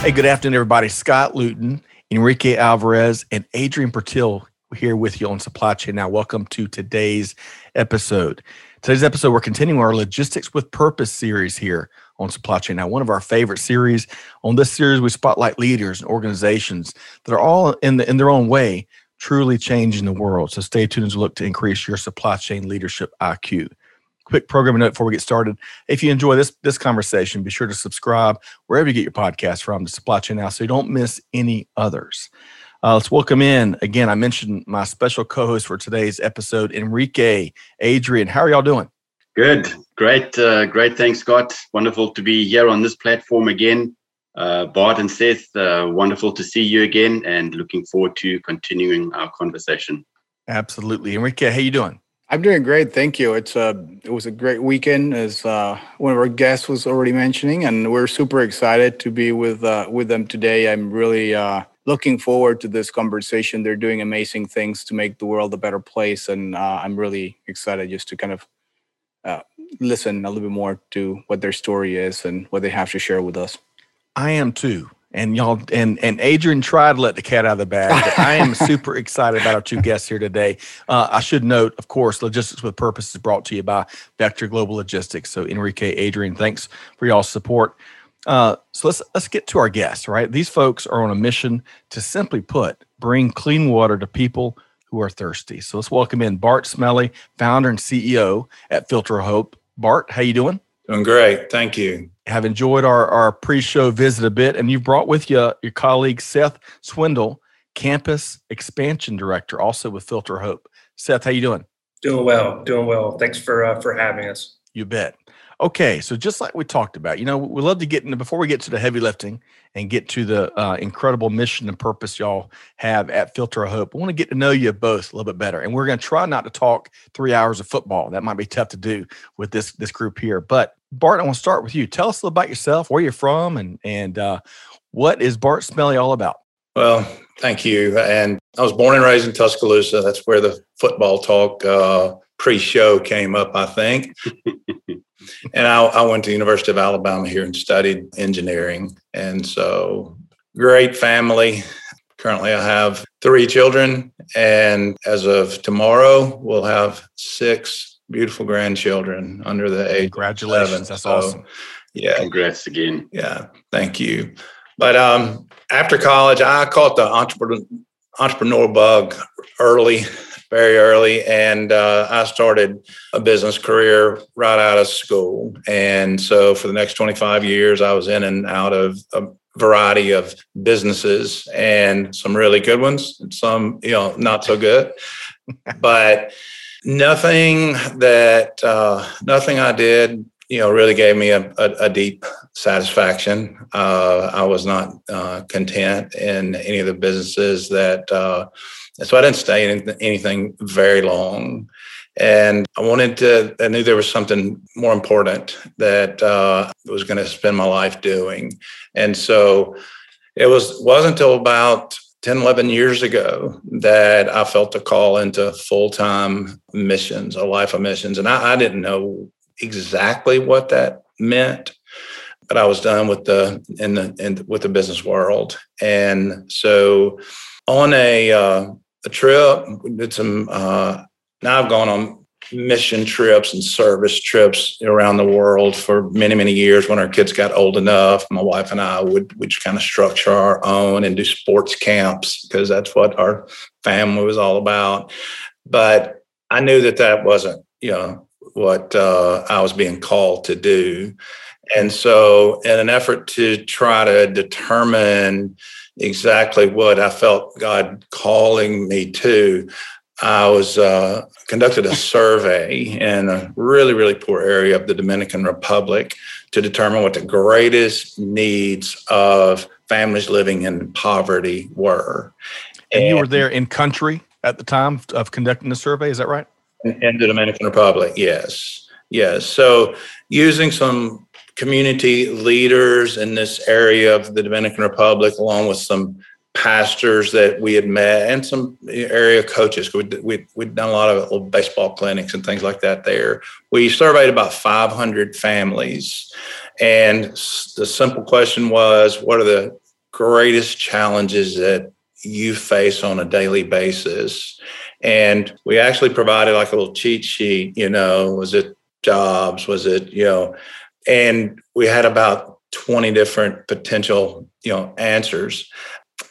Hey, good afternoon, everybody. Scott Luton, Enrique Alvarez, and Adrian Purtill here with you on Supply Chain Now. Welcome to today's episode. Today's episode, we're continuing our Logistics with Purpose series here on Supply Chain Now. One of our favorite series. On this series, we spotlight leaders and organizations that are all in the, in their own way truly changing the world. So stay tuned as we look to increase your supply chain leadership IQ. Quick programming note before we get started. If you enjoy this this conversation, be sure to subscribe wherever you get your podcast from to Supply Chain Now so you don't miss any others. Uh, let's welcome in again. I mentioned my special co-host for today's episode, Enrique, Adrian. How are y'all doing? Good, great, uh, great. Thanks, Scott. Wonderful to be here on this platform again. Uh, Bart and Seth, uh, wonderful to see you again, and looking forward to continuing our conversation. Absolutely, Enrique. How you doing? I'm doing great, thank you. It's a it was a great weekend, as uh, one of our guests was already mentioning, and we're super excited to be with uh, with them today. I'm really uh, looking forward to this conversation. They're doing amazing things to make the world a better place, and uh, I'm really excited just to kind of uh, listen a little bit more to what their story is and what they have to share with us. I am too. And y'all and and Adrian tried to let the cat out of the bag. I am super excited about our two guests here today. Uh, I should note, of course, Logistics with Purpose is brought to you by Vector Global Logistics. So Enrique, Adrian, thanks for y'all's support. Uh, so let's let's get to our guests. Right, these folks are on a mission to simply put, bring clean water to people who are thirsty. So let's welcome in Bart Smelley, founder and CEO at Filter Hope. Bart, how you doing? Doing great, thank you have enjoyed our, our pre-show visit a bit, and you've brought with you your colleague Seth Swindle, Campus Expansion Director, also with Filter Hope. Seth, how you doing? Doing well, doing well. Thanks for uh, for having us. You bet. Okay, so just like we talked about, you know, we love to get into before we get to the heavy lifting and get to the uh, incredible mission and purpose y'all have at Filter of Hope. I want to get to know you both a little bit better, and we're going to try not to talk three hours of football. That might be tough to do with this this group here. But Bart, I want to start with you. Tell us a little about yourself, where you're from, and and uh, what is Bart Smelley all about? Well, thank you. And I was born and raised in Tuscaloosa. That's where the football talk uh, pre-show came up, I think. and I, I, went to the University of Alabama here and studied engineering. And so, great family. Currently, I have three children, and as of tomorrow, we'll have six beautiful grandchildren under the age. Congratulations! That's so, awesome. Yeah, congrats again. Yeah, thank you. But um, after college, I caught the entrepreneur entrepreneur bug early very early. And uh, I started a business career right out of school. And so for the next 25 years, I was in and out of a variety of businesses and some really good ones and some, you know, not so good. but nothing that, uh, nothing I did you know, really gave me a, a, a deep satisfaction. Uh, I was not uh, content in any of the businesses that uh, so I didn't stay in anything very long. And I wanted to, I knew there was something more important that uh, I was going to spend my life doing. And so it was, wasn't until about 10, 11 years ago that I felt a call into full time missions, a life of missions. And I, I didn't know exactly what that meant but I was done with the in the in with the business world, and so on a uh, a trip. We did some. Uh, now I've gone on mission trips and service trips around the world for many many years. When our kids got old enough, my wife and I would would kind of structure our own and do sports camps because that's what our family was all about. But I knew that that wasn't you know what uh, I was being called to do. And so, in an effort to try to determine exactly what I felt God calling me to, I was uh, conducted a survey in a really, really poor area of the Dominican Republic to determine what the greatest needs of families living in poverty were. And, and you were there in country at the time of conducting the survey, is that right? In the Dominican Republic, yes. Yes. So using some community leaders in this area of the Dominican Republic, along with some pastors that we had met and some area coaches. We'd, we'd, we'd done a lot of little baseball clinics and things like that there. We surveyed about 500 families. And the simple question was what are the greatest challenges that you face on a daily basis? And we actually provided like a little cheat sheet, you know, was it jobs? Was it, you know, and we had about 20 different potential, you know, answers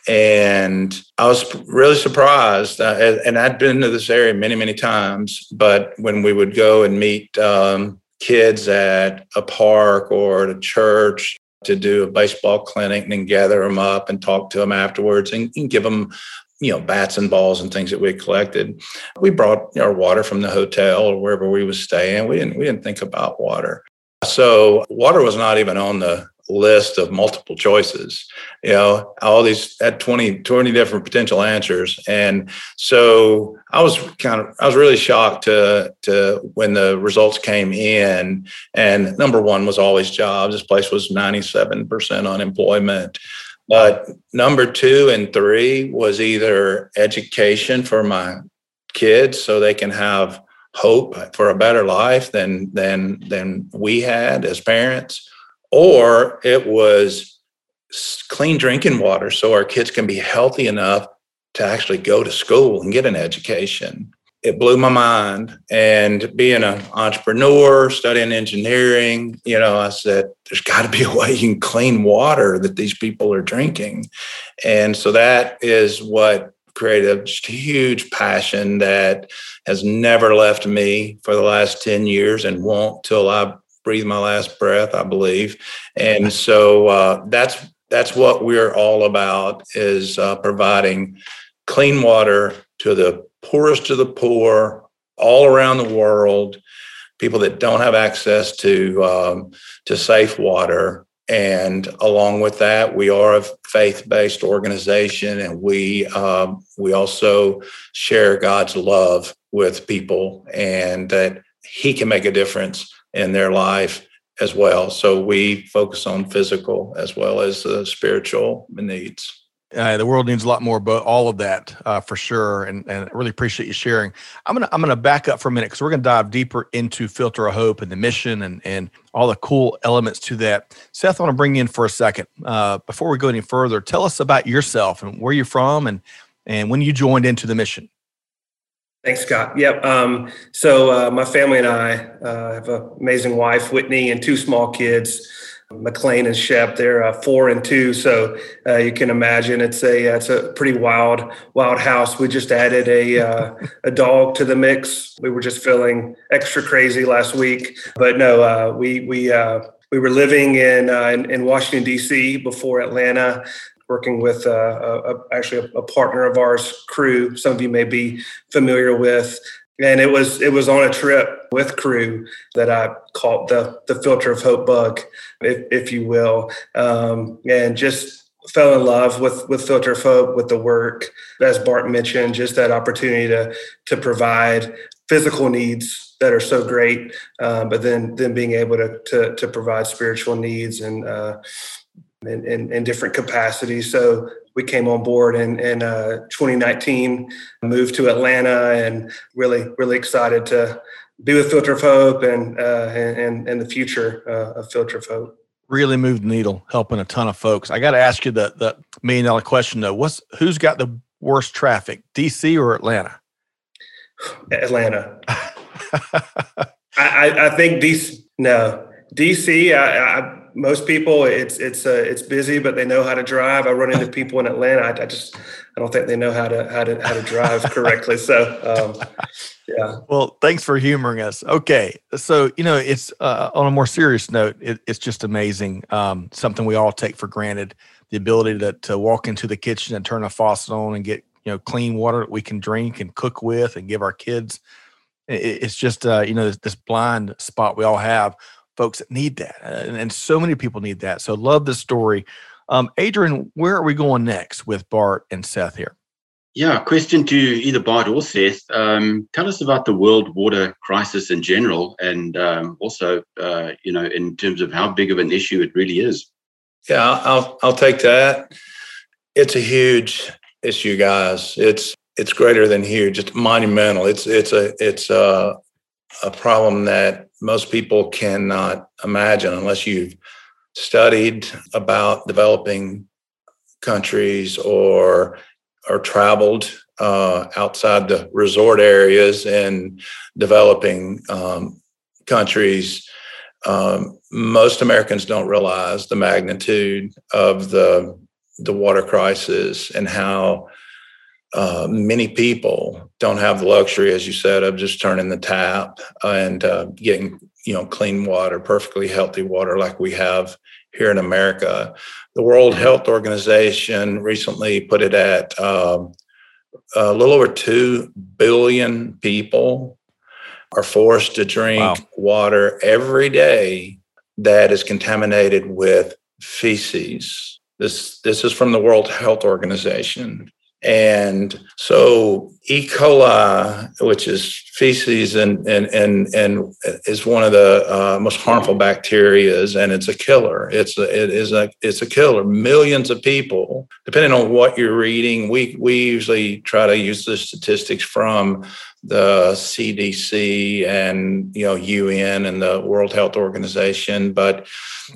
and I was really surprised. Uh, and I'd been to this area many, many times, but when we would go and meet um, kids at a park or at a church to do a baseball clinic and then gather them up and talk to them afterwards and, and give them you know bats and balls and things that we collected we brought our water from the hotel or wherever we was staying we didn't we didn't think about water so water was not even on the list of multiple choices you know all these had 20 20 different potential answers. And so i was kind of i was really shocked to to when the results came in. And number one was always jobs. This place was 97% unemployment. But number two and three was either education for my kids so they can have hope for a better life than than than we had as parents or it was clean drinking water so our kids can be healthy enough to actually go to school and get an education. It blew my mind. And being an entrepreneur, studying engineering, you know, I said, there's got to be a way you can clean water that these people are drinking. And so that is what created a huge passion that has never left me for the last 10 years and won't till I breathe my last breath, I believe. And so uh, that's that's what we're all about is uh, providing clean water to the poorest of the poor all around the world, people that don't have access to um, to safe water. And along with that, we are a faith-based organization, and we um, we also share God's love with people, and that He can make a difference in their life as well. So we focus on physical as well as the spiritual needs. Uh, the world needs a lot more, but all of that uh, for sure. And, and I really appreciate you sharing. I'm gonna I'm gonna back up for a minute because we're gonna dive deeper into Filter of Hope and the mission and and all the cool elements to that. Seth, I want to bring you in for a second. Uh, before we go any further, tell us about yourself and where you're from and and when you joined into the mission. Thanks, Scott. Yep. Um, so uh, my family and I uh, have an amazing wife, Whitney, and two small kids, McLean and Shep. They're uh, four and two, so uh, you can imagine it's a it's a pretty wild wild house. We just added a uh, a dog to the mix. We were just feeling extra crazy last week, but no, uh, we we we were living in, uh, in, in Washington D.C. before Atlanta, working with uh, a, a, actually a, a, partner of ours, Cru. Some of you may be familiar with, and it was it was on a trip with Cru that I caught the the filter of hope bug, if, if you will, um, and just fell in love with with filter of hope with the work as bart mentioned just that opportunity to to provide physical needs that are so great um, but then then being able to to, to provide spiritual needs and uh, in, in, in, different capacities. So we came on board in, in uh, 2019, moved to Atlanta, and really, really excited to be with Filter of Hope and uh, and, and the future uh, of Filter of Hope. Really moved the needle, helping a ton of folks. I got to ask you the the million dollar question though. What's who's got the worst traffic, DC or Atlanta? Atlanta. I, I, think DC. No, DC. I, I most people it's it's uh, it's busy but they know how to drive. I run into people in atlanta. I, I, just i don't think they know how to how to how to drive correctly. So um, yeah. Well thanks for humoring us. Okay. So you know it's uh, on a more serious note it, it's just amazing um, something we all take for granted the ability to, to walk into the kitchen and turn a faucet on and get you know clean water that we can drink and cook with and give our kids. It, it's just uh, you know this, this blind spot we all have folks that need that. And, and so many people need that. So love the story Um, Adrian, where are we going next with Bart and Seth here? Yeah, question to either Bart or Seth. Um, tell us about the world water crisis in general, and um, also, uh, you know, in terms of how big of an issue it really is. Yeah, I'll I'll take that. It's a huge issue, guys. It's it's greater than huge. It's monumental. It's it's a it's a a problem that most people cannot imagine unless you've studied about developing countries or or traveled uh, outside the resort areas and developing um, countries. Um, most Americans don't realize the magnitude of the the water crisis and how uh, many people don't have the luxury, as you said, of just turning the tap and uh, getting you know clean water, perfectly healthy water like we have here in America. The World Health Organization recently put it at um, a little over two billion people are forced to drink wow. water every day that is contaminated with feces. This this is from the World Health Organization. And so E. coli, which is feces and and and and is one of the uh, most harmful bacterias, and it's a killer. It's a, it is a it's a killer. Millions of people, depending on what you're reading, we we usually try to use the statistics from the CDC and you know UN and the World Health Organization, but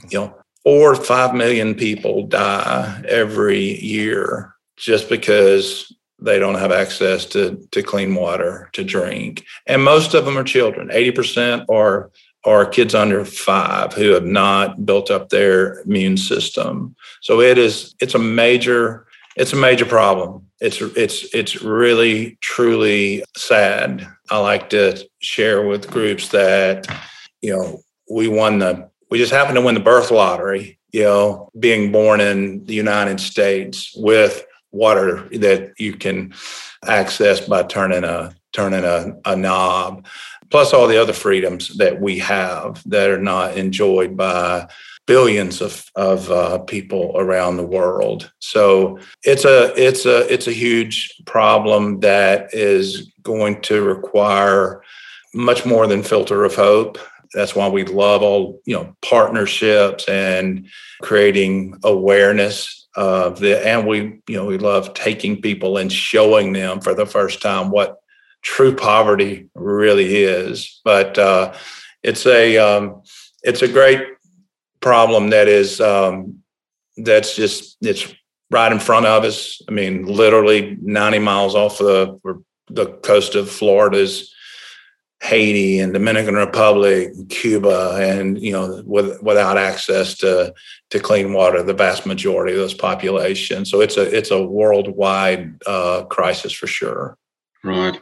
you know four or five million people die every year just because they don't have access to, to clean water to drink. And most of them are children. 80% are are kids under five who have not built up their immune system. So it is it's a major it's a major problem. It's it's it's really truly sad. I like to share with groups that you know we won the we just happened to win the birth lottery. You know, being born in the United States with water that you can access by turning a turning a, a knob plus all the other freedoms that we have that are not enjoyed by billions of, of uh, people around the world. So it's a it's a it's a huge problem that is going to require much more than filter of hope. That's why we love all you know partnerships and creating awareness of the and we you know we love taking people and showing them for the first time what true poverty really is. But uh, it's a um, it's a great problem that is um, that's just it's right in front of us. I mean literally 90 miles off the the coast of florida's Haiti and Dominican Republic, Cuba, and you know, with, without access to to clean water, the vast majority of those populations. So it's a it's a worldwide uh, crisis for sure. Right.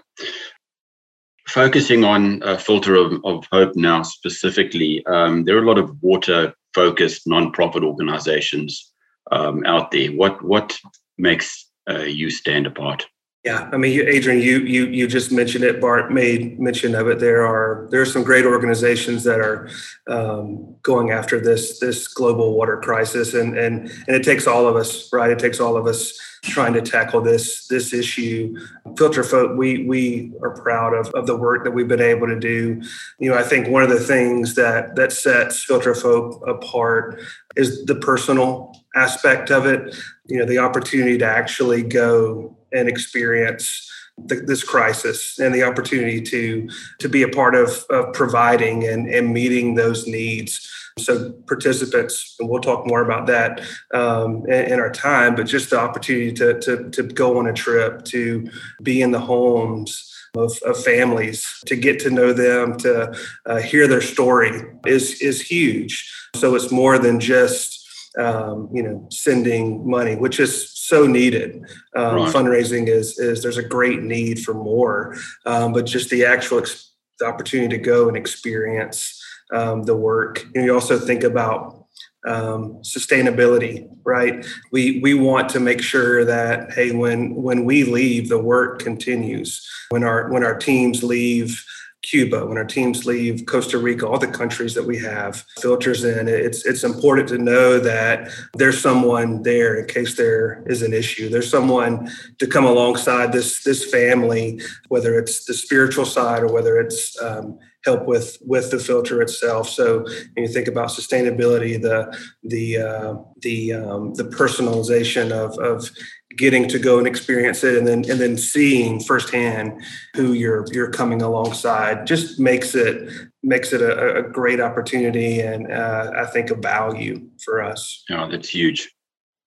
Focusing on a filter of, of hope now specifically, um, there are a lot of water focused nonprofit organizations um, out there. What what makes uh, you stand apart? Yeah, I mean, Adrian, you you you just mentioned it. Bart made mention of it. There are there are some great organizations that are um, going after this this global water crisis, and and and it takes all of us, right? It takes all of us trying to tackle this this issue. Filter of Hope, we we are proud of, of the work that we've been able to do. You know, I think one of the things that that sets Filter of Hope apart is the personal aspect of it. You know, the opportunity to actually go and experience the, this crisis and the opportunity to to be a part of, of providing and, and meeting those needs. So participants and we'll talk more about that um, in, in, our time but just the opportunity to, to, to go on a trip to be in the homes of, of families to get to know them to uh, hear their story is is huge. So it's more than just um, you know, sending money, which is so needed. Um, right. Fundraising is is there's a great need for more, um, but just the actual ex- the opportunity to go and experience um, the work. And you also think about um, sustainability, right? We we want to make sure that hey, when when we leave, the work continues. When our when our teams leave Cuba, when our teams leave Costa Rica, all the countries that we have filters in, it's it's important to know that there's someone there in case there is an issue. There's someone to come alongside this this family, whether it's the spiritual side or whether it's um, help with with the filter itself. So when you think about sustainability, the the uh, the um, the personalization of of getting to go and experience it and then and then seeing firsthand who you're you're coming alongside just makes it makes it a, a great opportunity and uh, I think a value for us. Yeah, that's huge.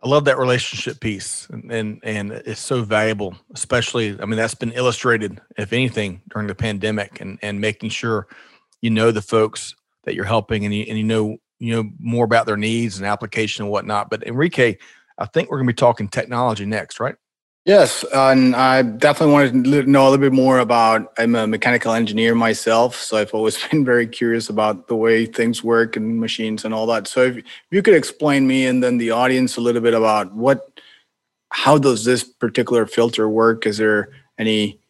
I love that relationship piece, and, and and it's so valuable. Especially, I mean, that's been illustrated, if anything, during the pandemic, and and making sure you know the folks that you're helping, and you and you know you know more about their needs and application and whatnot. But Enrique, I think we're going to be talking technology next, right? Yes, and I definitely wanted to know a little bit more about. I'm a mechanical engineer myself, so I've always been very curious about the way things work and machines and all that. So if, if you could explain me and then the audience a little bit about what, how does this particular filter work? Is there any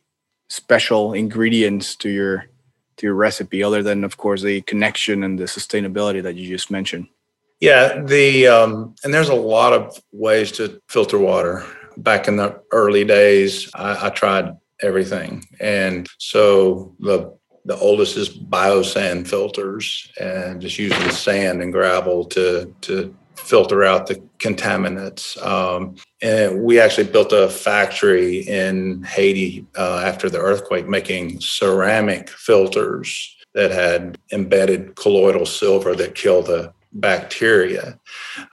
special ingredients to your to your recipe other than, of course, the connection and the sustainability that you just mentioned? Yeah, the um, and there's a lot of ways to filter water back in the early days, I, I tried everything. And so the the oldest is biosand filters and just using sand and gravel to to filter out the contaminants. Um, and we actually built a factory in Haiti uh, after the earthquake making ceramic filters that had embedded colloidal silver that kill the bacteria.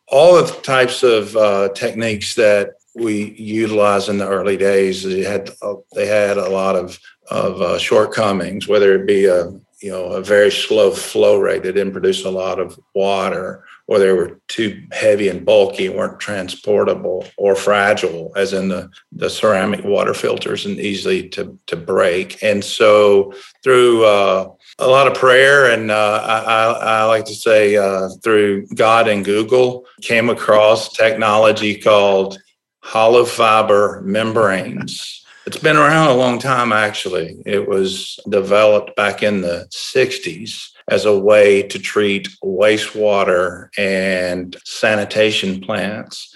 All of the types of uh, techniques that we utilized in the early days. They had they had a lot of of uh, shortcomings, whether it be a you know a very slow flow rate that didn't produce a lot of water, or they were too heavy and bulky, weren't transportable, or fragile, as in the the ceramic water filters and easily to to break. And so through uh, a lot of prayer and uh, I, I, like to say uh, through God and Google came across technology called hollow fiber membranes. It's been around a long time, actually. It was developed back in the 60s as a way to treat wastewater and sanitation plants.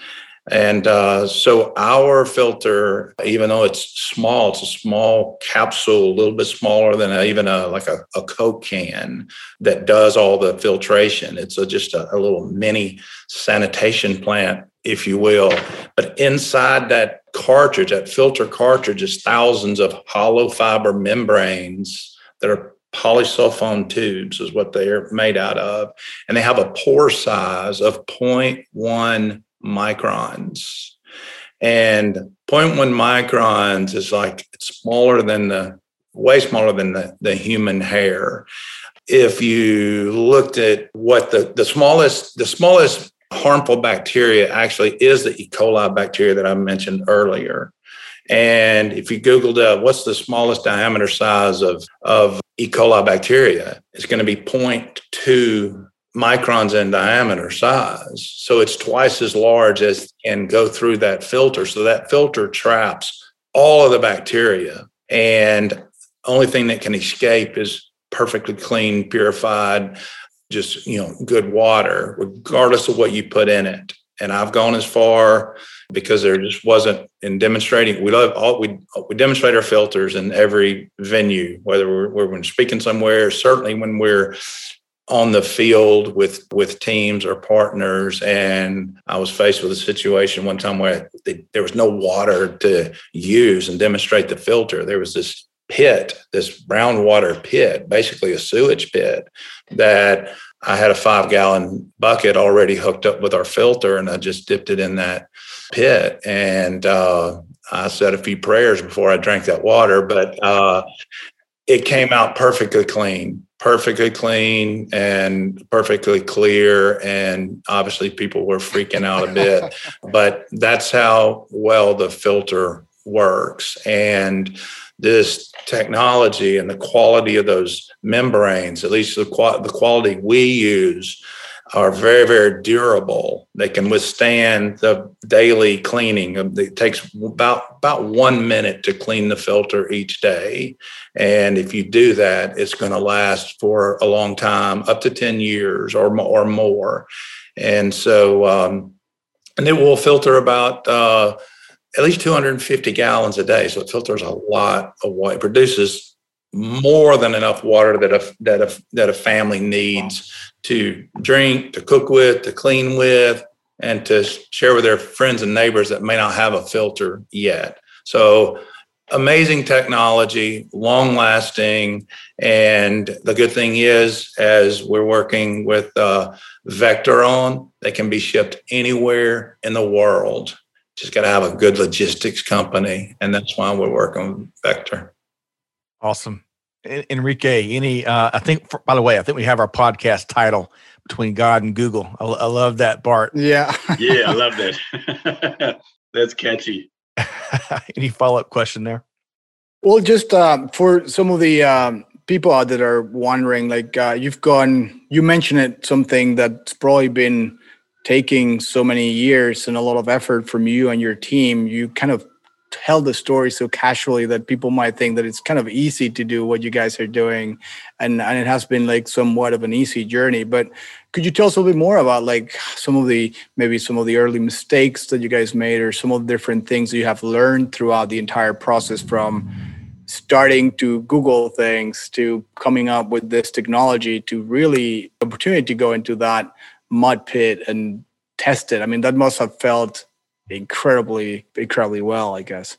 And uh, so our filter, even though it's small, it's a small capsule, a little bit smaller than a, even a like a, a, Coke can that does all the filtration. It's a, just a, a little mini sanitation plant if you will. But inside that cartridge, that filter cartridge, is thousands of hollow fiber membranes that are polysulfone tubes, is what they are made out of. And they have a pore size of 0.1 microns. And 0.1 microns is like smaller than the way smaller than the, the human hair. If you looked at what the, the smallest, the smallest harmful bacteria actually is the E. coli bacteria that I mentioned earlier. And if you Googled uh, what's the smallest diameter size of, of E. coli bacteria, it's going to be 0.2 microns in diameter size. So it's twice as large as can go through that filter. So that filter traps all of the bacteria. And only thing that can escape is perfectly clean, purified just you know good water regardless of what you put in it and i've gone as far because there just wasn't in demonstrating we love all we we demonstrate our filters in every venue whether we're, we're speaking somewhere certainly when we're on the field with with teams or partners and i was faced with a situation one time where they, there was no water to use and demonstrate the filter there was this pit, this brown water pit, basically a sewage pit, that I had a five gallon bucket already hooked up with our filter, and I just dipped it in that pit. And uh, I said a few prayers before I drank that water, but uh, it came out perfectly clean, perfectly clean, and perfectly clear. And obviously, people were freaking out a bit, but that's how well the filter works. And this technology and the quality of those membranes, at least the, the quality we use, are very, very durable. They can withstand the daily cleaning. It takes about about one minute to clean the filter each day, and if you do that, it's going to last for a long time, up to ten years or or more. And so, um, and it will filter about uh, at least 250 gallons a day. So it filters a lot of water. It produces more than enough water that a that a that a family needs to drink, to cook with, to clean with, and to share with their friends and neighbors that may not have a filter yet. So amazing technology, long lasting. And the good thing is, as we're working with uh, Vectron, they can be shipped anywhere in the world. Just got to have a good logistics company. And that's why we're working with Vector. Awesome. Enrique, any, uh, I think, for, by the way, I think we have our podcast title between God and Google. I, I love that, Bart. Yeah. yeah, I love that. That's catchy. any follow up question there? Well, just uh, for some of the um, people out that are wondering, like uh, you've gone, you mentioned it, something that's probably been taking so many years and a lot of effort from you and your team. You kind of tell the story so casually that people might think that it's kind of easy to do what you guys are doing. And and it has been like somewhat of an easy journey. But could you tell us a little bit more about like some of the maybe some of the early mistakes that you guys made or some of the different things that you have learned throughout the entire process from starting to google things to coming up with this technology to really opportunity to go into that mud pit and test it? I mean that must have felt incredibly, incredibly well, I guess.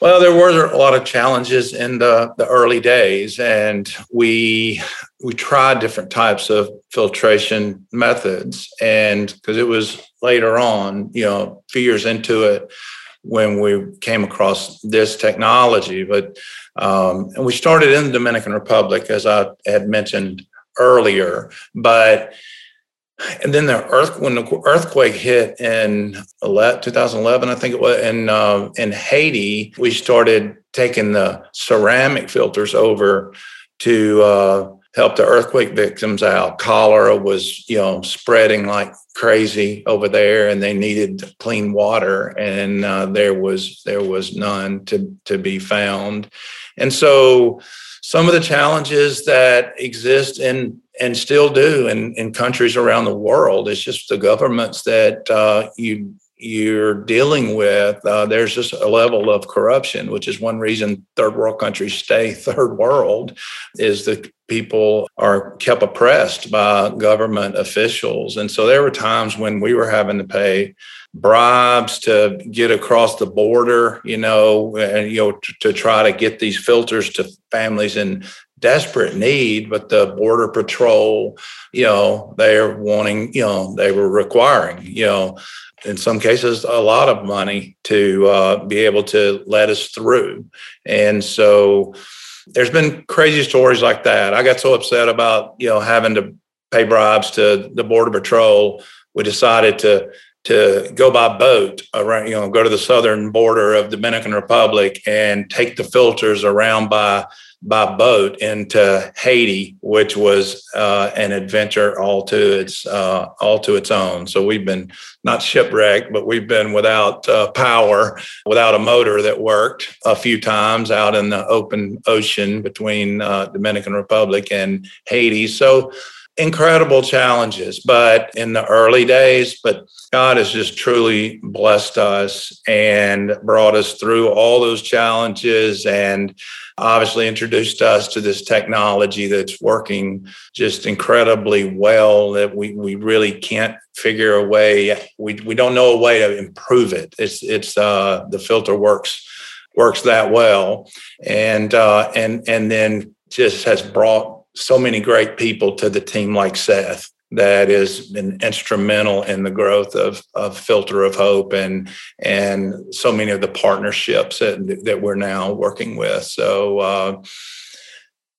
Well, there were a lot of challenges in the, the early days, and we we tried different types of filtration methods. And because it was later on, you know, a few years into it, when we came across this technology. But um, and we started in the Dominican Republic, as I had mentioned earlier. But and then the earth when the earthquake hit in 2011 i think it was in uh, in haiti we started taking the ceramic filters over to uh, help the earthquake victims out. Cholera was you know spreading like crazy over there and they needed clean water and uh, there was there was none to to be found. And so some of the challenges that exist in and still do in, in countries around the world. It's just the governments that uh, you you're dealing with. Uh, there's just a level of corruption, which is one reason third world countries stay third world, is that people are kept oppressed by government officials. And so there were times when we were having to pay bribes to get across the border, you know, and you know to, to try to get these filters to families in desperate need, but the border patrol, you know, they're wanting, you know, they were requiring, you know, in some cases a lot of money to uh, be able to let us through. And so there's been crazy stories like that. I got so upset about, you know, having to pay bribes to the border patrol. We decided to to go by boat around, you know, go to the southern border of Dominican Republic and take the filters around by by boat into Haiti, which was uh, an adventure all to its uh, all to its own. So we've been not shipwrecked, but we've been without uh, power, without a motor that worked a few times out in the open ocean between uh, Dominican Republic and Haiti. So incredible challenges, but in the early days, but God has just truly blessed us and brought us through all those challenges and obviously introduced us to this technology that's working just incredibly well that we, we really can't figure a way we, we don't know a way to improve it. It's it's uh, the filter works works that well. And uh, and and then just has brought so many great people to the team like Seth that has been instrumental in the growth of, of Filter of Hope and and so many of the partnerships that, that we're now working with. So uh,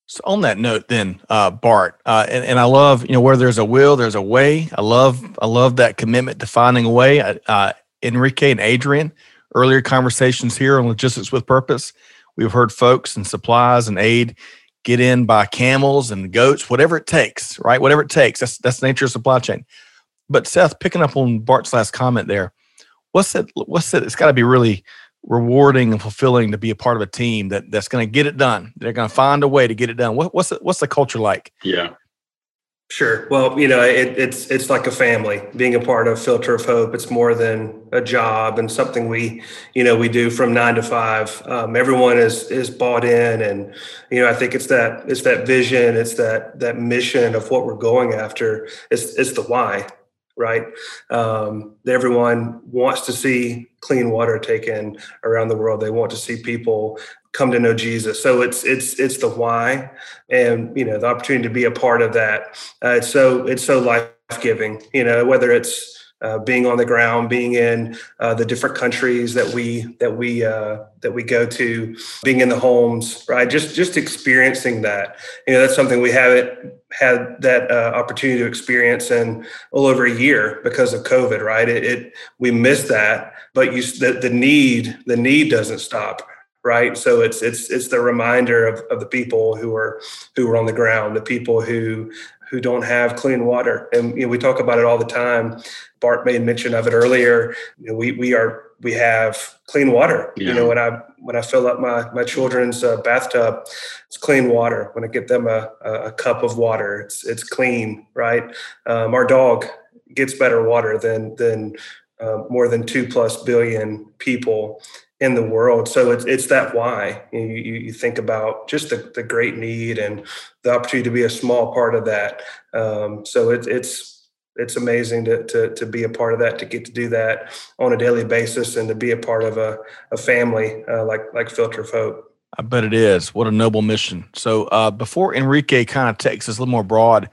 so on that note, then uh, Bart, uh, and, and I love you know where there's a will, there's a way. I love I love that commitment to finding a way. Uh, Enrique and Adrian, earlier conversations here on logistics with purpose. We've heard folks and supplies and aid get in by camels and goats, whatever it takes, right? Whatever it takes. That's that's the nature of supply chain. But Seth, picking up on Bart's last comment there, what's it? What's it? It's got to be really rewarding and fulfilling to be a part of a team that that's going to get it done. They're going to find a way to get it done. What, what's what's the culture like? Yeah. Sure. Well, you know, it, it's it's like a family. Being a part of Filter of Hope, it's more than a job and something we, you know, we do from nine to five. Um, everyone is is bought in, and you know, I think it's that it's that vision, it's that that mission of what we're going after. It's it's the why right? Um, everyone wants to see clean water taken around the world. They want to see people come to know Jesus. So it's it's it's the why, and you know the opportunity to be a part of that. Uh, it's so it's so life giving. You know whether it's uh, being on the ground, being in uh, the different countries that we that we uh, that we go to, being in the homes, right? Just just experiencing that. You know, that's something we haven't had that uh, opportunity to experience in a little over a year because of COVID, right? It, it we missed that, but you the, the need the need doesn't stop right so it's it's it's the reminder of, of the people who are who are on the ground the people who who don't have clean water. And you know, we talk about it all the time. Bart made mention of it earlier. You know, we we are we have clean water. Yeah. You know, when I when I fill up my my children's uh, bathtub, it's clean water. When I get them a, a cup of water, it's it's clean, right? Um, our dog gets better water than than uh, more than two plus billion people in the world. So it's it's that why you, you, you, think about just the, the great need and the opportunity to be a small part of that. Um, so it's it's it's amazing to, to to be a part of that, to get to do that on a daily basis, and to be a part of a, a family uh, like like Filter of Hope. I bet it is. What a noble mission. So uh, before Enrique kind of takes us a little more broad,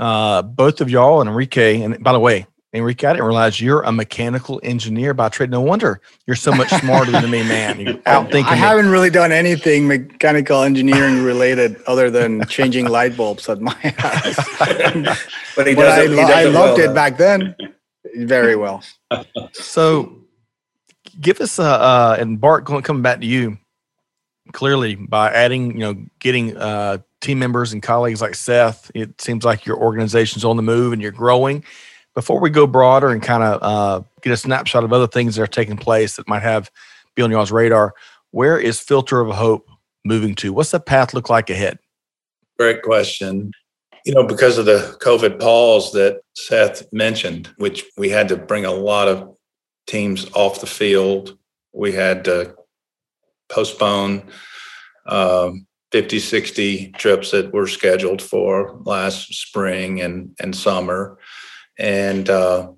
uh, both of y'all and Enrique, and by the way, Enrique, I didn't realize you're a mechanical engineer by trade. No wonder you're so much smarter than me, man. You're outthinking I haven't really done anything mechanical engineering related other than changing light bulbs at my house. but he does but I, he does I loved well, it back then very well. So give us a, uh, and Bart, going, coming back to you, clearly by adding, you know, getting uh, team members and colleagues like Seth, it seems like your organization's on the move and you're growing before we go broader and kind of uh, get a snapshot of other things that are taking place that might have be on y'all's radar, where is Filter of Hope moving to? What's the path look like ahead? Great question. You know, because of the COVID pause that Seth mentioned, which we had to bring a lot of teams off the field, we had to postpone um, 50, 60 trips that were scheduled for last spring and, and summer. And uh,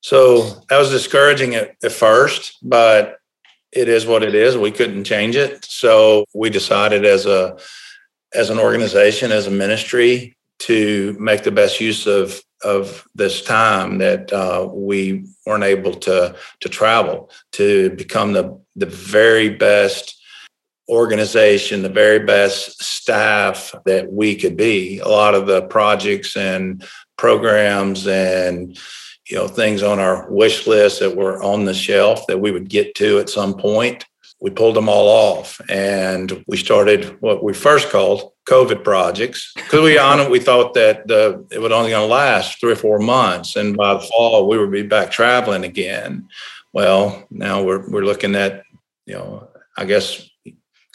so that was discouraging at, at first, but it is what it is. We couldn't change it. So we decided as a as an organization, as a ministry, to make the best use of of this time that uh, we weren't able to to travel to become the the very best organization, the very best staff that we could be. A lot of the projects and programs and you know things on our wish list that were on the shelf that we would get to at some point we pulled them all off. And we started what we first called covid projects. Because we on we thought that it was only going to last three or four months. And by the fall we would be back traveling again. Well now we're, we're looking at you know i guess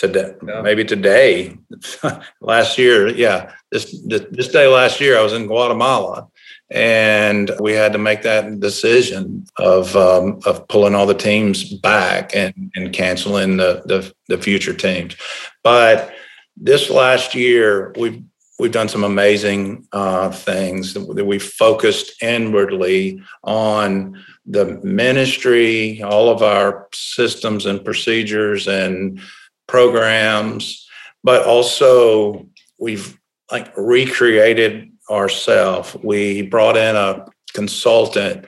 today yeah. maybe today last year yeah this, this this day last year i was in guatemala and we had to make that decision of um, of pulling all the teams back and, and canceling the, the, the future teams but this last year we've we've done some amazing uh, things that we focused inwardly on the ministry all of our systems and procedures and programs, but also we've like recreated ourselves. We brought in a consultant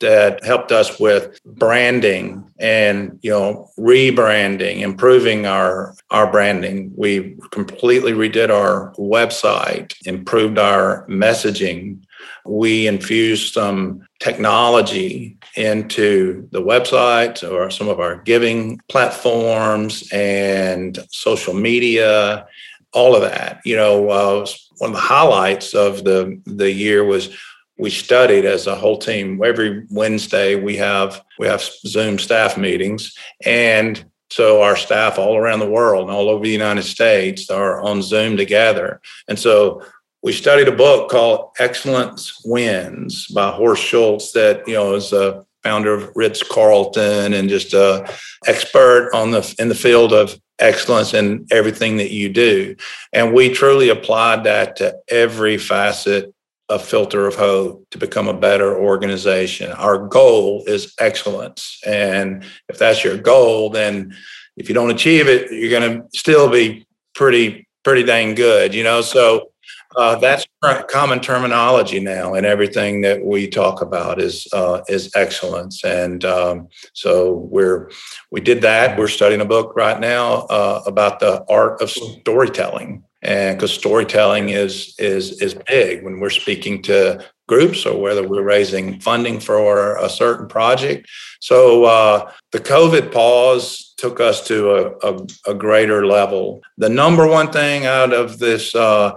that helped us with branding and you know rebranding improving our our branding we completely redid our website improved our messaging we infused some technology into the website or some of our giving platforms and social media all of that. You know, uh, one of the highlights of the the year was we studied as a whole team. Every Wednesday we have we have Zoom staff meetings, and so our staff all around the world and all over the United States are on Zoom together. And so we studied a book called Excellence Wins by Horst Schulze that, you know, is a founder of Ritz Carlton and just a expert on the in the field of excellence in everything that you do. And we truly applied that to every facet of filter of hope to become a better organization. Our goal is excellence. And if that's your goal, then if you don't achieve it, you're going to still be pretty, pretty dang good, you know? So uh, that's common terminology now, and everything that we talk about is uh, is excellence. And um, so we're we did that. We're studying a book right now uh, about the art of storytelling, and because storytelling is is is big when we're speaking to groups or whether we're raising funding for a certain project. So uh, the COVID pause took us to a, a, a, greater level. The number one thing out of this uh,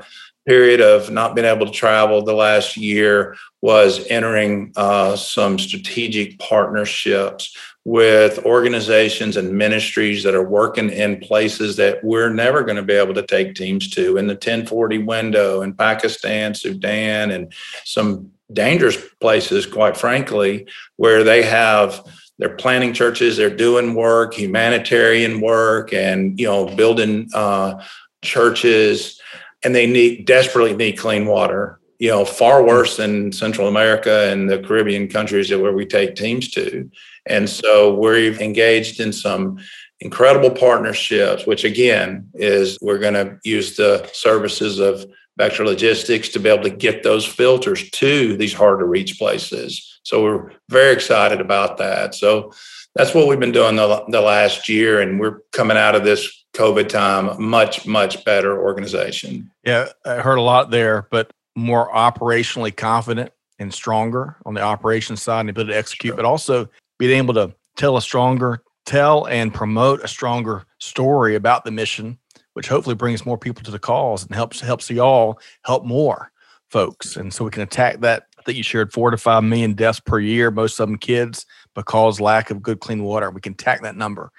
period of not being able to travel the last year was entering uh, some strategic partnerships with organizations and ministries that are working in places that we're never going to be able to take teams to. In the 1040 window in Pakistan, Sudan, and some dangerous places, quite frankly, where they have they're planning churches, they're doing work, humanitarian work, and you know, building uh, churches, and they need desperately need clean water. You know, far worse than Central America and the Caribbean countries that where we take teams to. And so we've engaged in some incredible partnerships, which again is we're going to use the services of Vector Logistics to be able to get those filters to these hard to reach places. So we're very excited about that. So that's what we've been doing the, the last year, and we're coming out of this COVID time much, much better organization. Yeah, I heard a lot there, but more operationally confident and stronger on the operations side and ability to execute, sure. but also being able to tell a stronger, tell and promote a stronger story about the mission, which hopefully brings more people to the cause and helps helps y'all help more folks. And so we can attack that. I think you shared four to five million deaths per year, most of them kids, because lack of good clean water. We can attack that number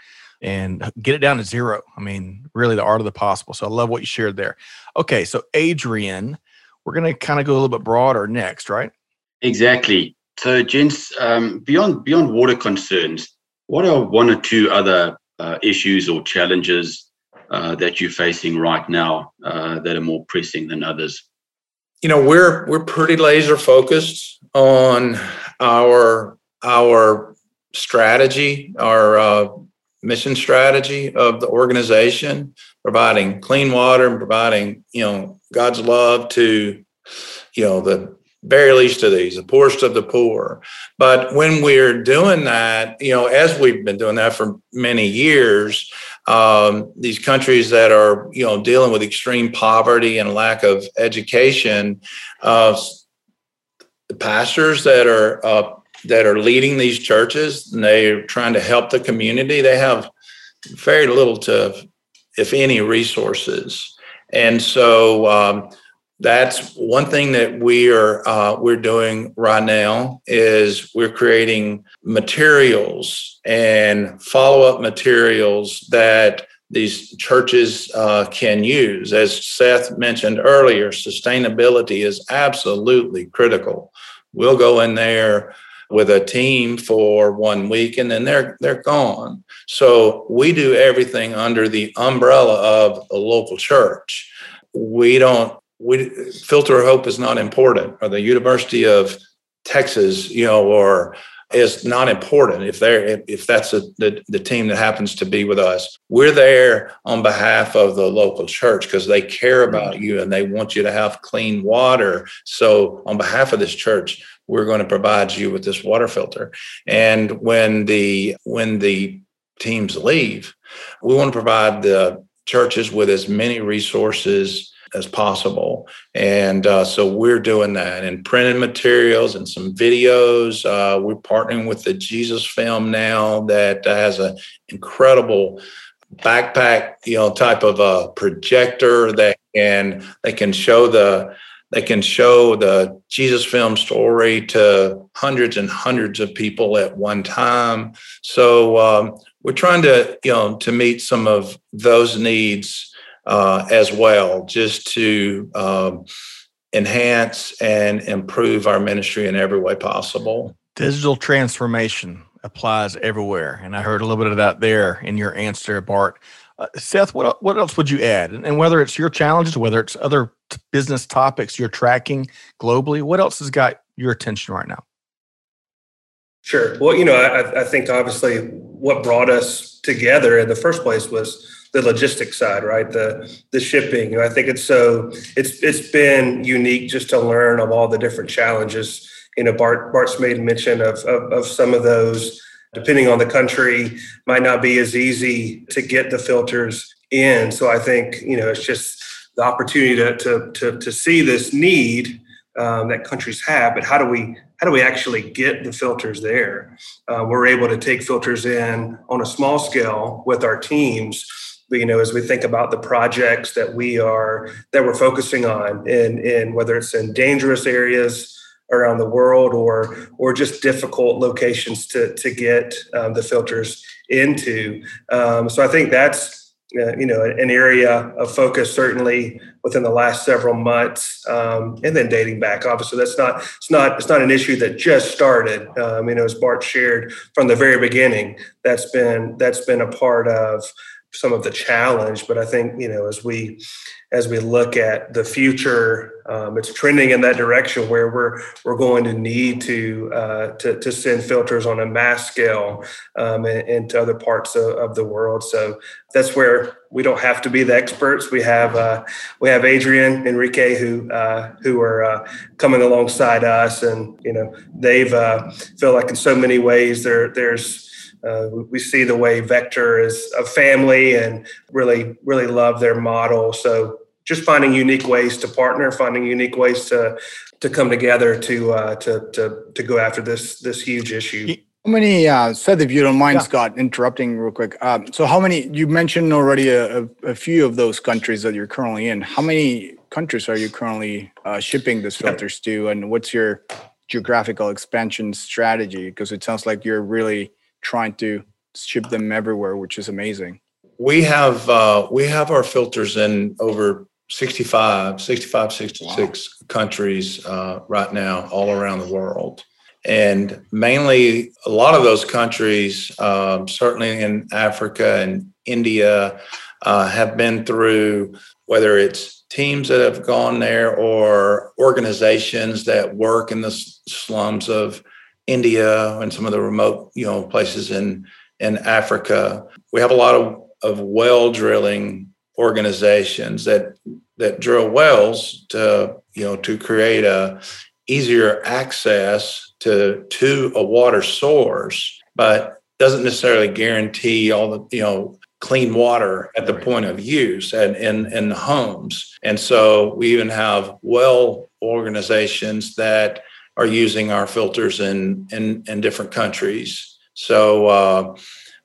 and get it down to zero. I mean, really the art of the possible. So I love what you shared there. Okay, so Adrian, we're going to kind of go a little bit broader next, right? Exactly. So, gents, um, beyond beyond water concerns, what are one or two other uh, issues or challenges uh, that you're facing right now uh, that are more pressing than others? You know, we're we're pretty laser focused on our our strategy, our uh, mission strategy of the organization, providing clean water and providing you know God's love to you know the very least of these, the poorest of the poor. But when we're doing that, you know, as we've been doing that for many years, um, these countries that are, you know, dealing with extreme poverty and lack of education, uh, the pastors that are uh, that are leading these churches and they're trying to help the community, they have very little to, if any, resources. And so um, that's one thing that we are uh, we're doing right now is we're creating materials and follow-up materials that these churches uh, can use as seth mentioned earlier sustainability is absolutely critical we'll go in there with a team for one week and then they're they're gone. So we do everything under the umbrella of a local church. We don't we filter hope is not important or the university of texas you know or is not important. If they're if that's a, the, the team that happens to be with us we're there on behalf of the local church because they care about mm-hmm. you and they want you to have clean water. So on behalf of this church we're going to provide you with this water filter. And when the when the teams leave we want to provide the churches with as many resources as possible. And uh, so we're doing that and printed materials and some videos. Uh, we're partnering with the Jesus Film now that has an incredible backpack, you know, type of a projector that can they can show the they can show the Jesus film story to hundreds and hundreds of people at one time. So um, we're trying to, you know, to meet some of those needs uh, as well, just to um, enhance and improve our ministry in every way possible. Digital transformation applies everywhere, and I heard a little bit of that there in your answer, Bart. Uh, Seth, what what else would you add? And, and whether it's your challenges, whether it's other t- business topics you're tracking globally, what else has got your attention right now? Sure. Well, you know, I, I think obviously what brought us together in the first place was the logistics side, right? The the shipping. I think it's so it's it's been unique just to learn of all the different challenges. You know, Bart Bart's made mention of, of, of some of those depending on the country, might not be as easy to get the filters in. So I think you know it's just the opportunity to to to, to see this need um, that countries have, but how do we how do we actually get the filters there? Uh, we're able to take filters in on a small scale with our teams. You know, as we think about the projects that we are that we're focusing on, in in whether it's in dangerous areas around the world or or just difficult locations to to get um, the filters into. Um, so I think that's uh, you know an area of focus certainly within the last several months um, and then dating back obviously that's not it's not it's not an issue that just started um, you know as bart shared from the very beginning that's been that's been a part of some of the challenge but i think you know as we as we look at the future, um, it's trending in that direction where we're we're going to need to uh, to, to, send filters on a mass scale um, and, and, to other parts of, of, the world. So that's where we don't have to be the experts. We have uh, we have Adrian Enrique who uh, who are uh, coming alongside us, and you know they've uh, feel like in so many ways there there's uh, we see the way Vector is a family and really, really love their model. So just finding unique ways to partner, finding unique ways to to come together to uh, to to to go after this this huge issue. How many, uh, Seth, if you don't mind, yeah. Scott, interrupting real quick. Um, so, how many? You mentioned already a, a, a, few of those countries that you're currently in. How many countries are you currently uh, shipping these filters to, and what's your geographical expansion strategy? Because it sounds like you're really trying to ship them everywhere, which is amazing. We have uh, we have our filters in over 65, 65, 66 wow. countries uh, right now, all around the world. And mainly, a lot of those countries, um, certainly in Africa and India, uh, have been through whether it's teams that have gone there or organizations that work in the slums of India and some of the remote, you know, places in in Africa. We have a lot of, of well drilling organizations that that drill wells to you know to create a easier access to to a water source but doesn't necessarily guarantee all the you know clean water at the point of use and in in the homes and so we even have well organizations that are using our filters in in, in different countries so uh,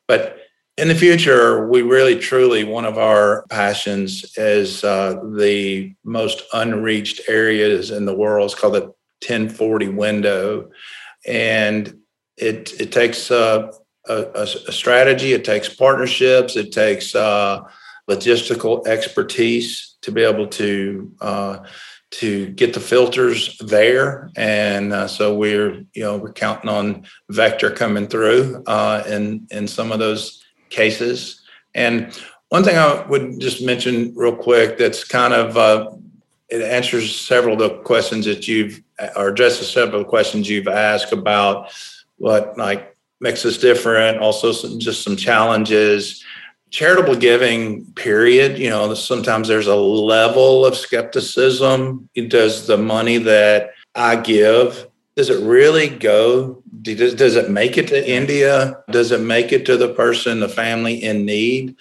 but in the future, we really truly, one of our passions is uh, the most unreached areas in the world. It's called the 1040 window. And it, it takes uh, a, a, strategy, it takes partnerships, it takes uh, logistical expertise to be able to uh, to get the filters there. And uh, so we're, you know, we're counting on Vector coming through uh, in, in some of those cases. And one thing I would just mention real quick that's kind of uh, it answers several of the questions that you've or addresses several of the questions you've asked about what like makes us different, also some, just some challenges. Charitable giving, period. You know, sometimes there's a level of skepticism. Does the money that I give does it really go does, does it make it to india does it make it to the person the family in need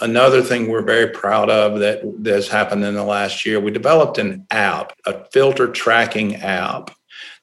another thing we're very proud of that has happened in the last year we developed an app a filter tracking app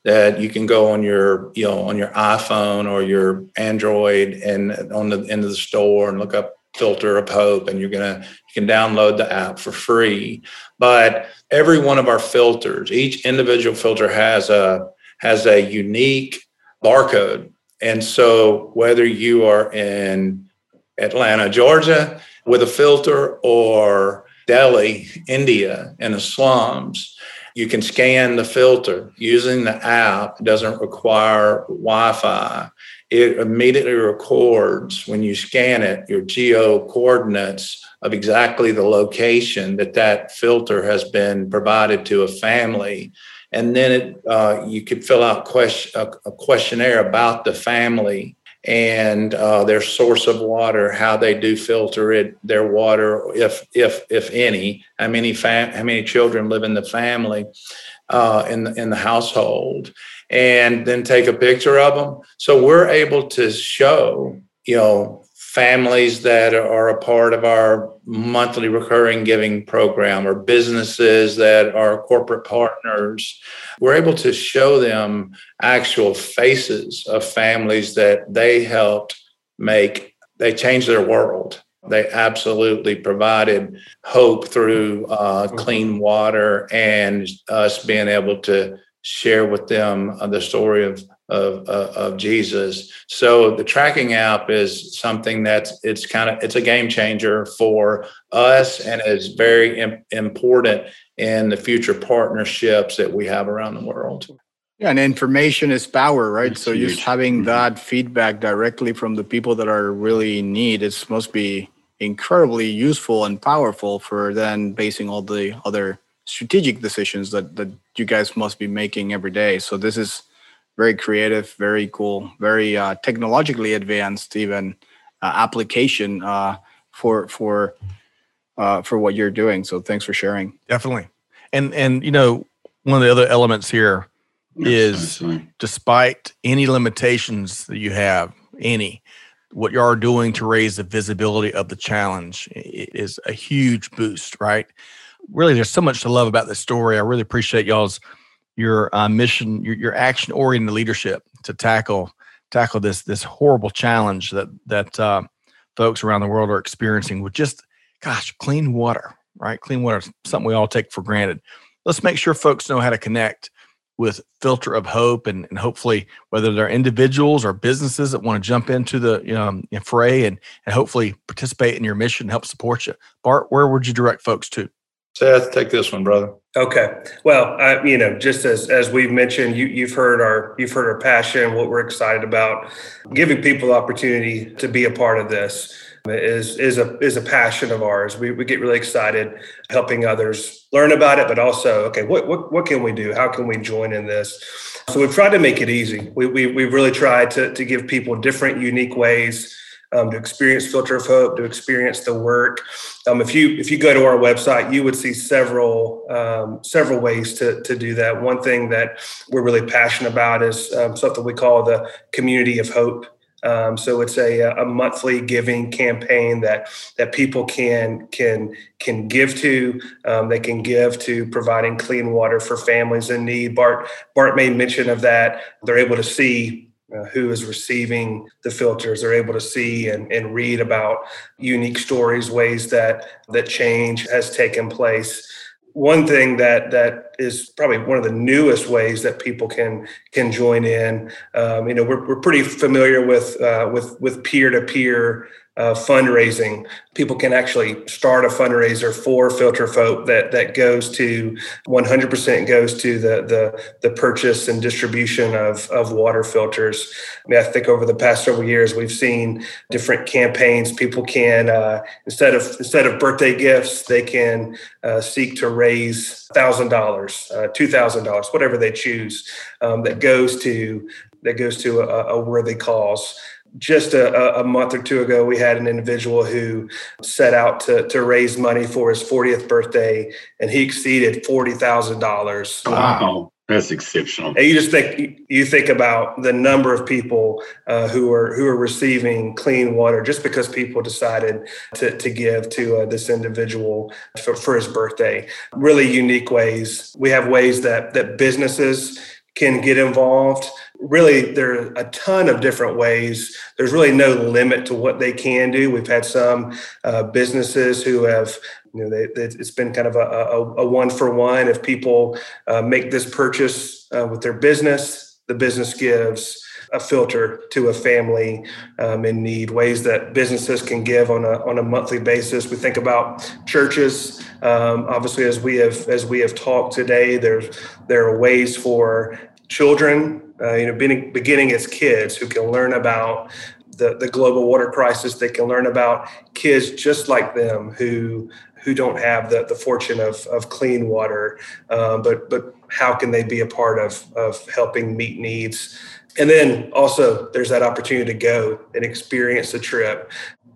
that you can go on your you know on your iphone or your android and on the end of the store and look up Filter of Hope, and you're gonna you can download the app for free. But every one of our filters, each individual filter has a has a unique barcode, and so whether you are in Atlanta, Georgia, with a filter, or Delhi, India, in the slums, you can scan the filter using the app. It doesn't require Wi-Fi it immediately records when you scan it your geo coordinates of exactly the location that that filter has been provided to a family. And then it, uh, you could fill out question, a, questionnaire about the family and uh, their source of water, how they do filter it, their water, if if if any, how many fam- how many children live in the family, uh, in the, in the household, and then take a picture of them. So we're able to show, you know, families that are a part of our monthly recurring giving program or businesses that are corporate partners. We're able to show them actual faces of families that they helped make, they changed their world. They absolutely provided hope through uh, clean water and us being able to share with them uh, the story of, of, uh, of Jesus. So the tracking app is something that's it's kind of it's a game changer for us and is very Im- important in the future partnerships that we have around the world. Yeah, and information is power, right? It's so huge. just having mm-hmm. that feedback directly from the people that are really in need, it must be incredibly useful and powerful for then basing all the other strategic decisions that that you guys must be making every day. So this is very creative, very cool, very uh, technologically advanced, even uh, application uh, for for uh, for what you're doing. So thanks for sharing. Definitely, and and you know one of the other elements here is despite any limitations that you have, any what you are doing to raise the visibility of the challenge is a huge boost, right? Really there's so much to love about this story. I really appreciate y'all's your uh, mission, your, your action oriented leadership to tackle tackle this this horrible challenge that that uh, folks around the world are experiencing with just gosh clean water. Right, clean water is something we all take for granted. Let's make sure folks know how to connect with Filter of Hope, and, and hopefully whether they're individuals or businesses that want to jump into the um, fray and and hopefully participate in your mission, and help support you. Bart, where would you direct folks to? Seth, take this one, brother. Okay. Well, I, you know, just as as we've mentioned, you you've heard our you've heard our passion, what we're excited about, giving people the opportunity to be a part of this is is a is a passion of ours. We we get really excited helping others learn about it, but also, okay, what what what can we do? How can we join in this? So we've tried to make it easy. We we we've really tried to to give people different, unique ways um, to experience Filter of Hope, to experience the work. Um, if you if you go to our website, you would see several um, several ways to to do that. One thing that we're really passionate about is um, something we call the Community of Hope. Um, so it's a, a monthly giving campaign that that people can can can give to. Um, they can give to providing clean water for families in need. Bart Bart made mention of that. They're able to see uh, who is receiving the filters are able to see and, and read about unique stories ways that that change has taken place. One thing that that is probably one of the newest ways that people can can join in um, you know we're, we're pretty familiar with uh, with with peer to peer uh, fundraising. People can actually start a fundraiser for Filter Hope that that goes to 100% goes to the the the purchase and distribution of of water filters. I mean, I think over the past several years we've seen different campaigns. People can uh, instead of instead of birthday gifts, they can uh, seek to raise thousand dollars, uh, two thousand dollars, whatever they choose, um, that goes to that goes to a, a worthy cause just a, a, month or two ago, we had an individual who set out to, to raise money for his 40th birthday, and he exceeded $40,000. Wow. That's exceptional. And you just think you think about the number of people uh, who are who are receiving clean water just because people decided to, to give to uh, this individual for, for his birthday. Really unique ways. We have ways that that businesses can get involved really there are a ton of different ways. There's really no limit to what they can do. We've had some uh, businesses who have you know they, it's been kind of a, a, a one for one. If people uh, make this purchase uh, with their business the business gives a filter to a family um, in need ways that businesses can give on a, on a monthly basis. We think about churches um, obviously as we have as we have talked today there's there are ways for children uh, you know, beginning, beginning as kids who can learn about the, the global water crisis. They can learn about kids just like them who who don't have the, the fortune of, of clean water, um, but but how can they be a part of of helping meet needs? And then also there's that opportunity to go and experience the trip.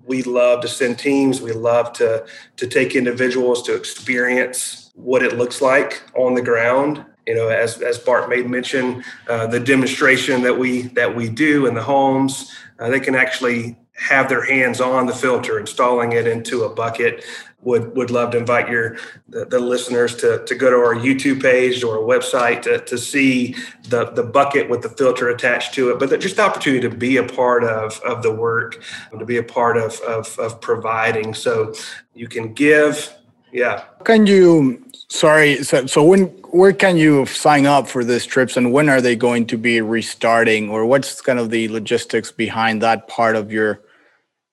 We love to send teams. We love to to take individuals to experience what it looks like on the ground you know, as as Bart made mention, uh, the demonstration that we that we do in the homes, uh, they can actually have their hands on the filter, installing it into a bucket. Would would love to invite your the, the listeners to, to go to our YouTube page or website to, to see the, the bucket with the filter attached to it. But just the opportunity to be a part of, of the work, to be a part of, of, of providing. So you can give, yeah. Can you sorry so, so when where can you sign up for these trips and when are they going to be restarting or what's kind of the logistics behind that part of your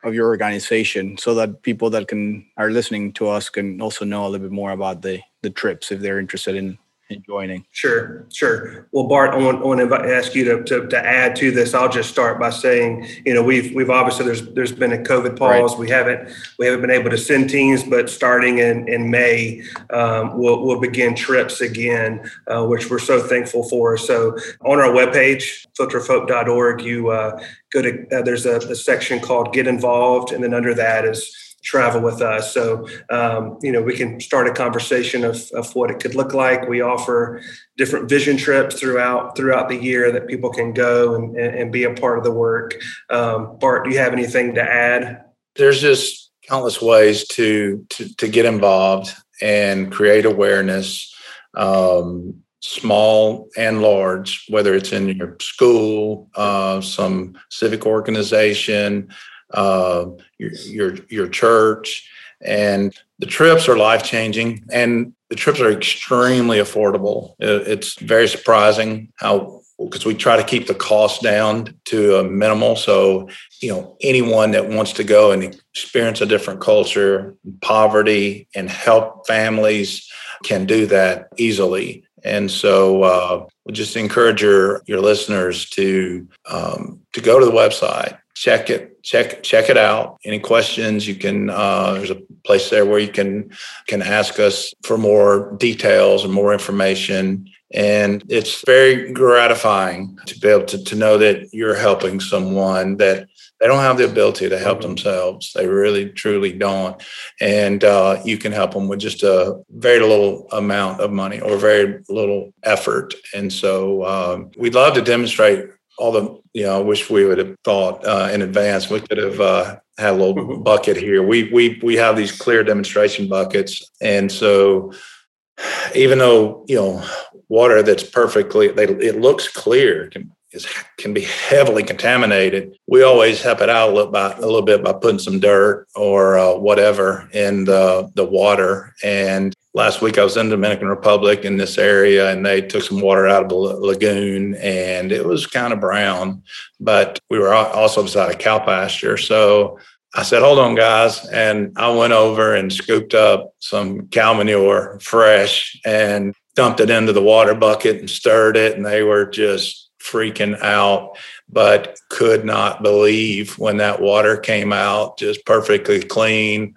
of your organization so that people that can are listening to us can also know a little bit more about the the trips if they're interested in and joining. Sure, sure. Well, Bart, I want, I want to ask you to, to, to, add to this. I'll just start by saying, you know, we've we've obviously there's there's been a COVID pause. Right. We haven't we haven't been able to send teams, but starting in in May, um, we'll we'll begin trips again, uh, which we're so thankful for. So on our webpage, filterofhope.org, you uh, go to uh, there's a, a section called Get Involved, and then under that is travel with us. So, um, you know, we can start a conversation of, of what it could look like. We offer different vision trips throughout throughout the year that people can go and, and be a part of the work. Um, Bart, do you have anything to add? There's just countless ways to to, to get involved and create awareness. Um, small and large, whether it's in your school, uh, some civic organization, uh, your, your your church, and the trips are life changing, and the trips are extremely affordable. It's very surprising how because we try to keep the cost down to a minimal. So you know anyone that wants to go and experience a different culture, poverty, and help families can do that easily. And so uh, we just encourage your your listeners to um, to go to the website, check it check check it out. Any questions you can uh, there's a place there where you can can ask us for more details and more information. And it's very gratifying to be able to, to know that you're helping someone that they don't have the ability to help themselves. They really truly don't. And uh, you can help them with just a very little amount of money or very little effort. And so um, we'd love to demonstrate all the you know, I wish we would have thought uh, in advance. We could have uh, had a little mm-hmm. bucket here. We we we have these clear demonstration buckets, and so even though you know water that's perfectly they, it looks clear can is can be heavily contaminated. We always help it out a little, by, a little bit by putting some dirt or uh, whatever in the the water. And last week I was in Dominican Republic in this area, and they took some water out of the lagoon, and it was kind of brown. But we were also beside a cow pasture, so. I said, hold on, guys. And I went over and scooped up some cow manure fresh and dumped it into the water bucket and stirred it. And they were just freaking out, but could not believe when that water came out just perfectly clean.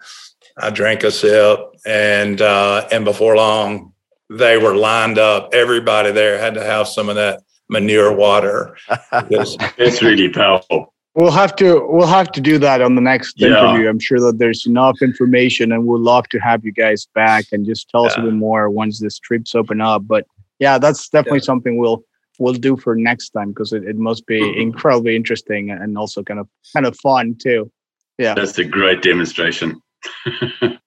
I drank a sip, and uh, and before long, they were lined up. Everybody there had to have some of that manure water. it's really powerful. We'll have to we'll have to do that on the next yeah. interview. I'm sure that there's enough information, and we'd love to have you guys back and just tell yeah. us a bit more once this trips open up. But yeah, that's definitely yeah. something we'll we'll do for next time because it, it must be mm-hmm. incredibly interesting and also kind of kind of fun too. Yeah, that's a great demonstration.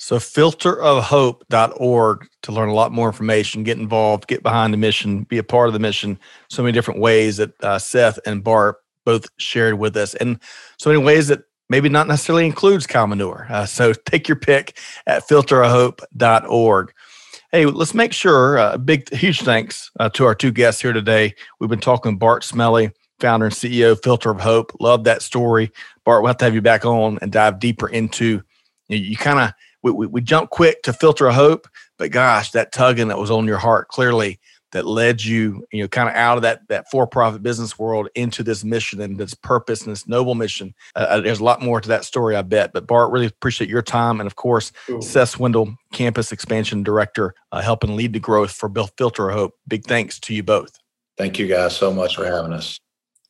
So filterofhope.org to learn a lot more information, get involved, get behind the mission, be a part of the mission. So many different ways that uh, Seth and Bart both shared with us, and so many ways that maybe not necessarily includes cow manure. Uh, so take your pick at filterofhope.org. Hey, let's make sure. A uh, big, huge thanks uh, to our two guests here today. We've been talking Bart Smelley, founder and CEO, Filter of Hope. Love that story. Bart, we'll have to have you back on and dive deeper into. You, you kind of we, we, we jump quick to Filter a Hope, but gosh, that tugging that was on your heart clearly that led you, you know, kind of out of that that for-profit business world into this mission and this purpose and this noble mission. Uh, uh there's a lot more to that story, I bet. But Bart, really appreciate your time, and of course, Ooh. Seth Swindle, Campus Expansion Director, uh, helping lead the growth for Bill Filter of Hope. Big thanks to you both. Thank you guys so much for having us.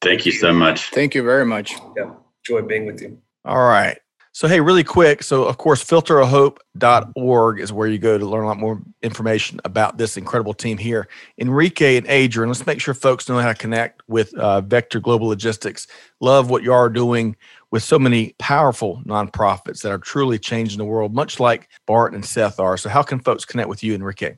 Thank you so much. Thank you very much. Yeah, enjoy being with you. All right. So, hey, really quick. So, of course, filterofhope.org is where you go to learn a lot more information about this incredible team here. Enrique and Adrian, let's make sure folks know how to connect with uh, Vector Global Logistics. Love what you are doing with so many powerful nonprofits that are truly changing the world, much like Bart and Seth are. So, how can folks connect with you, Enrique?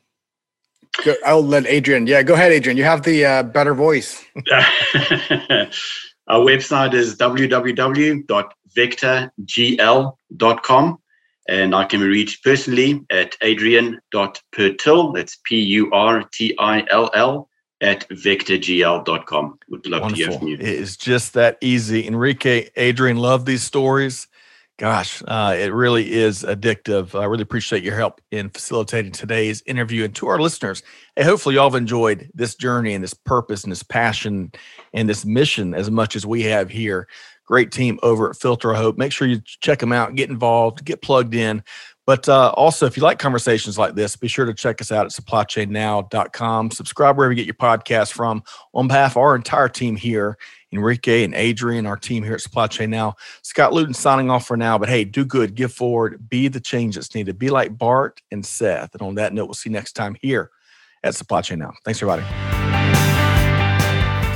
I'll let Adrian. Yeah, go ahead, Adrian. You have the uh, better voice. Our website is www.vectorgl.com. And I can be reached personally at adrian.purtill, that's P U R T I L L, at vectorgl.com. Would love Wonderful. to hear from you. It is just that easy. Enrique, Adrian, love these stories. Gosh, uh, it really is addictive. I really appreciate your help in facilitating today's interview. And to our listeners, hey, hopefully, y'all have enjoyed this journey and this purpose and this passion and this mission as much as we have here. Great team over at Filter Hope. Make sure you check them out, get involved, get plugged in. But uh, also, if you like conversations like this, be sure to check us out at supplychainnow.com. Subscribe wherever you get your podcast from. On behalf of our entire team here, Enrique and Adrian, our team here at Supply Chain Now. Scott Luton signing off for now, but hey, do good, give forward, be the change that's needed. Be like Bart and Seth. And on that note, we'll see you next time here at Supply Chain Now. Thanks, everybody.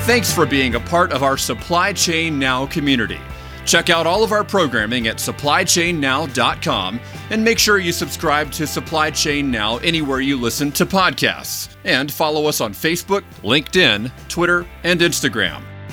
Thanks for being a part of our Supply Chain Now community. Check out all of our programming at supplychainnow.com and make sure you subscribe to Supply Chain Now anywhere you listen to podcasts. And follow us on Facebook, LinkedIn, Twitter, and Instagram.